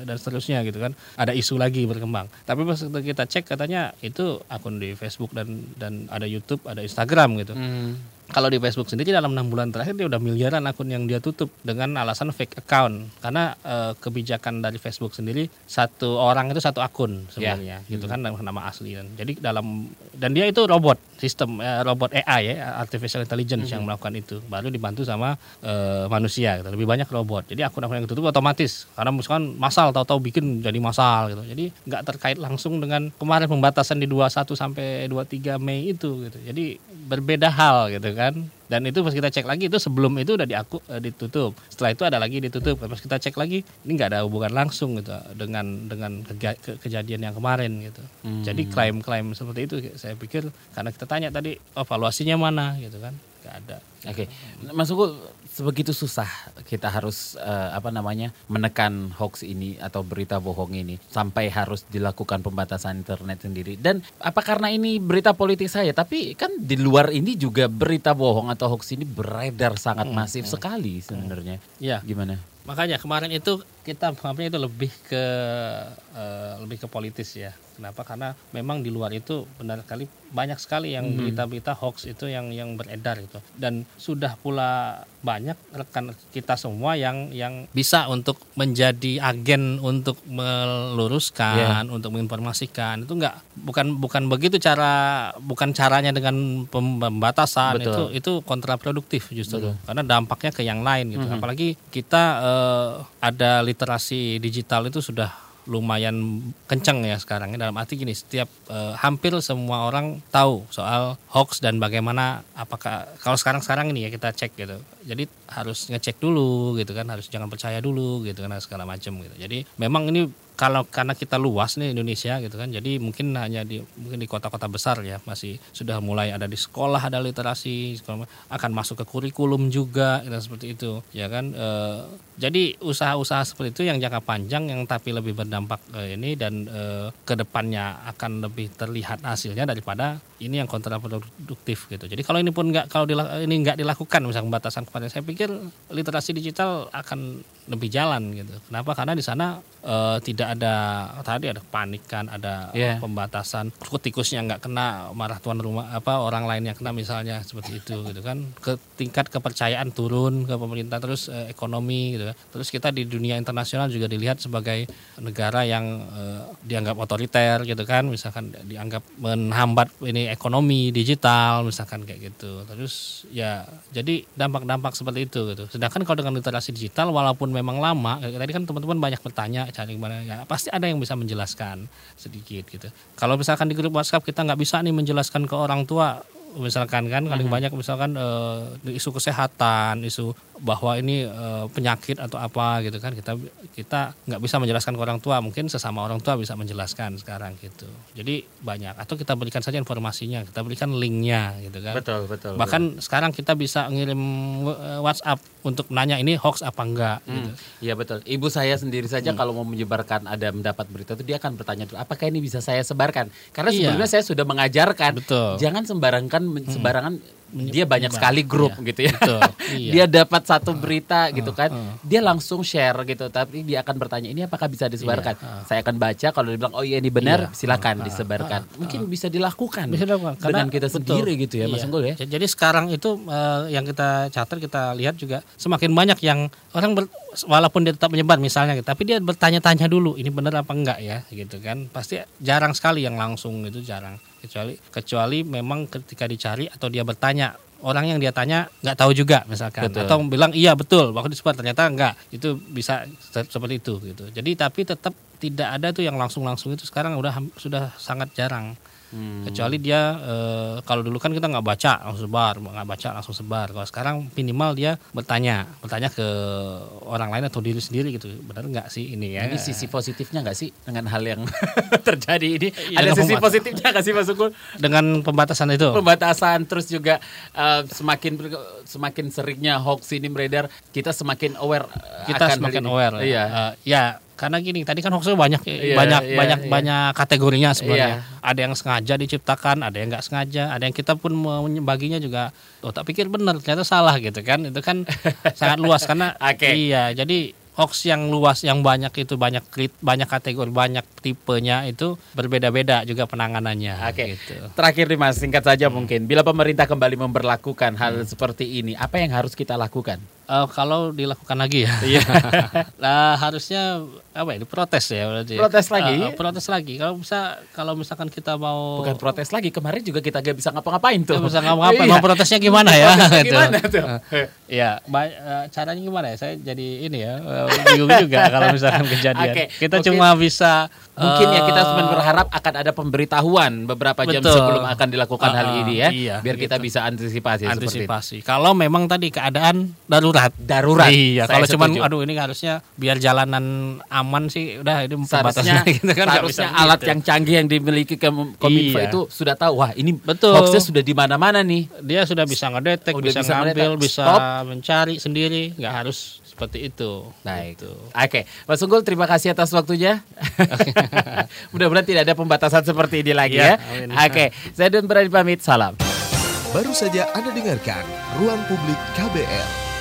dan seterusnya gitu kan ada isu lagi berkembang. Tapi pas kita cek katanya itu akun di Facebook dan dan ada YouTube ada Instagram gitu. Hmm kalau di Facebook sendiri dalam enam bulan terakhir dia udah miliaran akun yang dia tutup dengan alasan fake account karena e, kebijakan dari Facebook sendiri satu orang itu satu akun sebenarnya yeah. gitu kan nama, nama asli dan jadi dalam dan dia itu robot sistem e, robot AI ya artificial intelligence mm -hmm. yang melakukan itu baru dibantu sama e, manusia gitu. lebih banyak robot jadi akun-akun yang ditutup otomatis karena misalkan masal tahu-tahu bikin jadi masal gitu jadi nggak terkait langsung dengan kemarin pembatasan di 21 sampai 23 Mei itu gitu jadi berbeda hal gitu kan? Dan itu pas kita cek lagi itu sebelum itu udah diaku uh, ditutup. Setelah itu ada lagi ditutup. Pas kita cek lagi ini nggak ada hubungan langsung gitu dengan dengan ke, ke, kejadian yang kemarin gitu. Hmm. jadi klaim-klaim seperti itu saya pikir karena kita tanya tadi evaluasinya mana gitu kan? Nggak ada. Oke. Okay. masuk sebegitu susah kita harus uh, apa namanya menekan hoax ini atau berita bohong ini sampai harus dilakukan pembatasan internet sendiri dan apa karena ini berita politik saya tapi kan di luar ini juga berita bohong atau hoax ini beredar sangat hmm, masif hmm, sekali sebenarnya. Ya. Gimana? Makanya kemarin itu kita menganggapnya itu lebih ke uh, lebih ke politis ya. Kenapa? Karena memang di luar itu benar sekali banyak sekali yang hmm. berita-berita hoax itu yang yang beredar itu dan sudah pula banyak rekan kita semua yang yang bisa untuk menjadi agen untuk meluruskan, yeah. untuk menginformasikan itu enggak bukan bukan begitu cara bukan caranya dengan pembatasan Betul. itu itu kontraproduktif justru Betul. karena dampaknya ke yang lain gitu. Hmm. Apalagi kita uh, ada literasi digital itu sudah lumayan kencang ya sekarang dalam arti gini setiap eh, hampir semua orang tahu soal hoax dan bagaimana apakah kalau sekarang sekarang ini ya kita cek gitu. Jadi harus ngecek dulu gitu kan harus jangan percaya dulu gitu kan segala macam gitu. Jadi memang ini kalau karena kita luas nih Indonesia gitu kan jadi mungkin hanya di mungkin di kota-kota besar ya masih sudah mulai ada di sekolah ada literasi akan masuk ke kurikulum juga dan seperti itu ya kan. E, jadi usaha-usaha seperti itu yang jangka panjang yang tapi lebih berdampak e, ini dan e, ke depannya akan lebih terlihat hasilnya daripada ini yang kontraproduktif gitu. Jadi kalau ini pun nggak kalau ini nggak dilakukan misalnya pembatasan kepada saya pikir literasi digital akan lebih jalan gitu. Kenapa? Karena di sana uh, tidak ada tadi ada panikan, ada yeah. pembatasan. Tikusnya nggak kena marah tuan rumah apa orang lain yang kena misalnya seperti itu gitu kan. Ke tingkat kepercayaan turun ke pemerintah terus uh, ekonomi gitu. Kan. Terus kita di dunia internasional juga dilihat sebagai negara yang uh, dianggap otoriter gitu kan, misalkan dianggap menghambat ini ekonomi digital misalkan kayak gitu. Terus ya jadi dampak-dampak seperti itu gitu. Sedangkan kalau dengan literasi digital walaupun memang lama tadi kan teman-teman banyak bertanya cari gimana ya pasti ada yang bisa menjelaskan sedikit gitu. Kalau misalkan di grup WhatsApp kita nggak bisa nih menjelaskan ke orang tua misalkan kan paling hmm. banyak misalkan uh, isu kesehatan isu bahwa ini uh, penyakit atau apa gitu kan kita kita nggak bisa menjelaskan ke orang tua mungkin sesama orang tua bisa menjelaskan sekarang gitu jadi banyak atau kita berikan saja informasinya kita berikan linknya gitu kan betul betul bahkan betul. sekarang kita bisa ngirim eh, WhatsApp untuk nanya ini hoax apa enggak hmm. gitu. Iya betul ibu saya sendiri saja hmm. kalau mau menyebarkan ada mendapat berita itu dia akan bertanya dulu apakah ini bisa saya sebarkan karena iya. sebelumnya saya sudah mengajarkan betul. jangan sembarangan hmm. sembarangan dia banyak sekali grup iya, gitu ya. Betul, iya. dia dapat satu berita uh, gitu kan, uh, dia langsung share gitu. Tapi dia akan bertanya ini apakah bisa disebarkan? Iya, uh, Saya akan baca kalau dia bilang oh iya ini benar, iya, silakan uh, disebarkan. Uh, Mungkin bisa dilakukan. Bisa dilakukan dengan kita betul, sendiri gitu ya, iya. Mas Unggul ya. Jadi sekarang itu uh, yang kita catat kita lihat juga semakin banyak yang orang ber, walaupun dia tetap menyebar misalnya, tapi dia bertanya-tanya dulu ini benar apa enggak ya gitu kan. Pasti jarang sekali yang langsung itu jarang kecuali kecuali memang ketika dicari atau dia bertanya. Orang yang dia tanya nggak tahu juga misalkan. Betul. atau bilang iya betul waktu disebar ternyata enggak itu bisa seperti itu gitu. Jadi tapi tetap tidak ada tuh yang langsung langsung itu. Sekarang udah sudah sangat jarang Hmm. Kecuali dia uh, kalau dulu kan kita nggak baca langsung sebar, nggak baca langsung sebar. Kalau sekarang minimal dia bertanya, bertanya ke orang lain atau diri sendiri gitu. Benar nggak sih ini ya? Ini sisi positifnya nggak sih dengan hal yang terjadi ini? Ya, Ada sisi positifnya nggak sih Mas Sukul? Dengan pembatasan itu? Pembatasan terus juga uh, semakin semakin seringnya hoax ini beredar, kita semakin aware. Kita akan semakin aware. Iya. Uh, ya karena gini tadi kan hoax banyak yeah, banyak yeah, banyak yeah. banyak kategorinya sebenarnya yeah. ada yang sengaja diciptakan ada yang nggak sengaja ada yang kita pun membaginya juga oh tak pikir benar ternyata salah gitu kan itu kan sangat luas karena okay. iya jadi hoax yang luas yang banyak itu banyak banyak kategori banyak tipenya itu berbeda-beda juga penanganannya. Oke. Okay. Gitu. Terakhir nih Mas singkat saja hmm. mungkin bila pemerintah kembali memperlakukan hal hmm. seperti ini apa yang harus kita lakukan? Uh, kalau dilakukan lagi ya, iya. nah, harusnya apa ya? Protes ya berarti. Ya. Protes lagi. Uh, protes lagi. Kalau bisa, kalau misalkan kita mau. Bukan protes lagi. Kemarin juga kita gak bisa ngapa-ngapain tuh. Gak bisa ngapa-ngapain. Mau protesnya gimana ya? gimana tuh? ya, caranya gimana ya? Saya jadi ini ya bingung juga kalau misalkan kejadian. Okay. Kita okay. cuma bisa Mungkin ya kita cuma berharap akan ada pemberitahuan beberapa jam Betul. sebelum akan dilakukan uh, hal ah, ini ya, iya, biar kita gitu. bisa antisipasi. Antisipasi. Kalau memang tadi keadaan darurat. Darurat. Iya. Kalau cuma aduh ini harusnya biar jalanan aman sih, udah ini seharusnya, gitu kan seharusnya alat gitu. yang canggih yang dimiliki kominfo iya. itu sudah tahu wah ini Betul. hoaxnya sudah di mana-mana nih. Dia sudah bisa ngedetek, oh, bisa, bisa ngambil, bisa Stop. mencari sendiri, nggak harus seperti itu. Nah itu. Oke, Mas Unggul terima kasih atas waktunya. Mudah-mudahan tidak ada pembatasan seperti ini lagi ya. ya. Oke, saya Don berani pamit. Salam. Baru saja Anda dengarkan Ruang Publik KBR.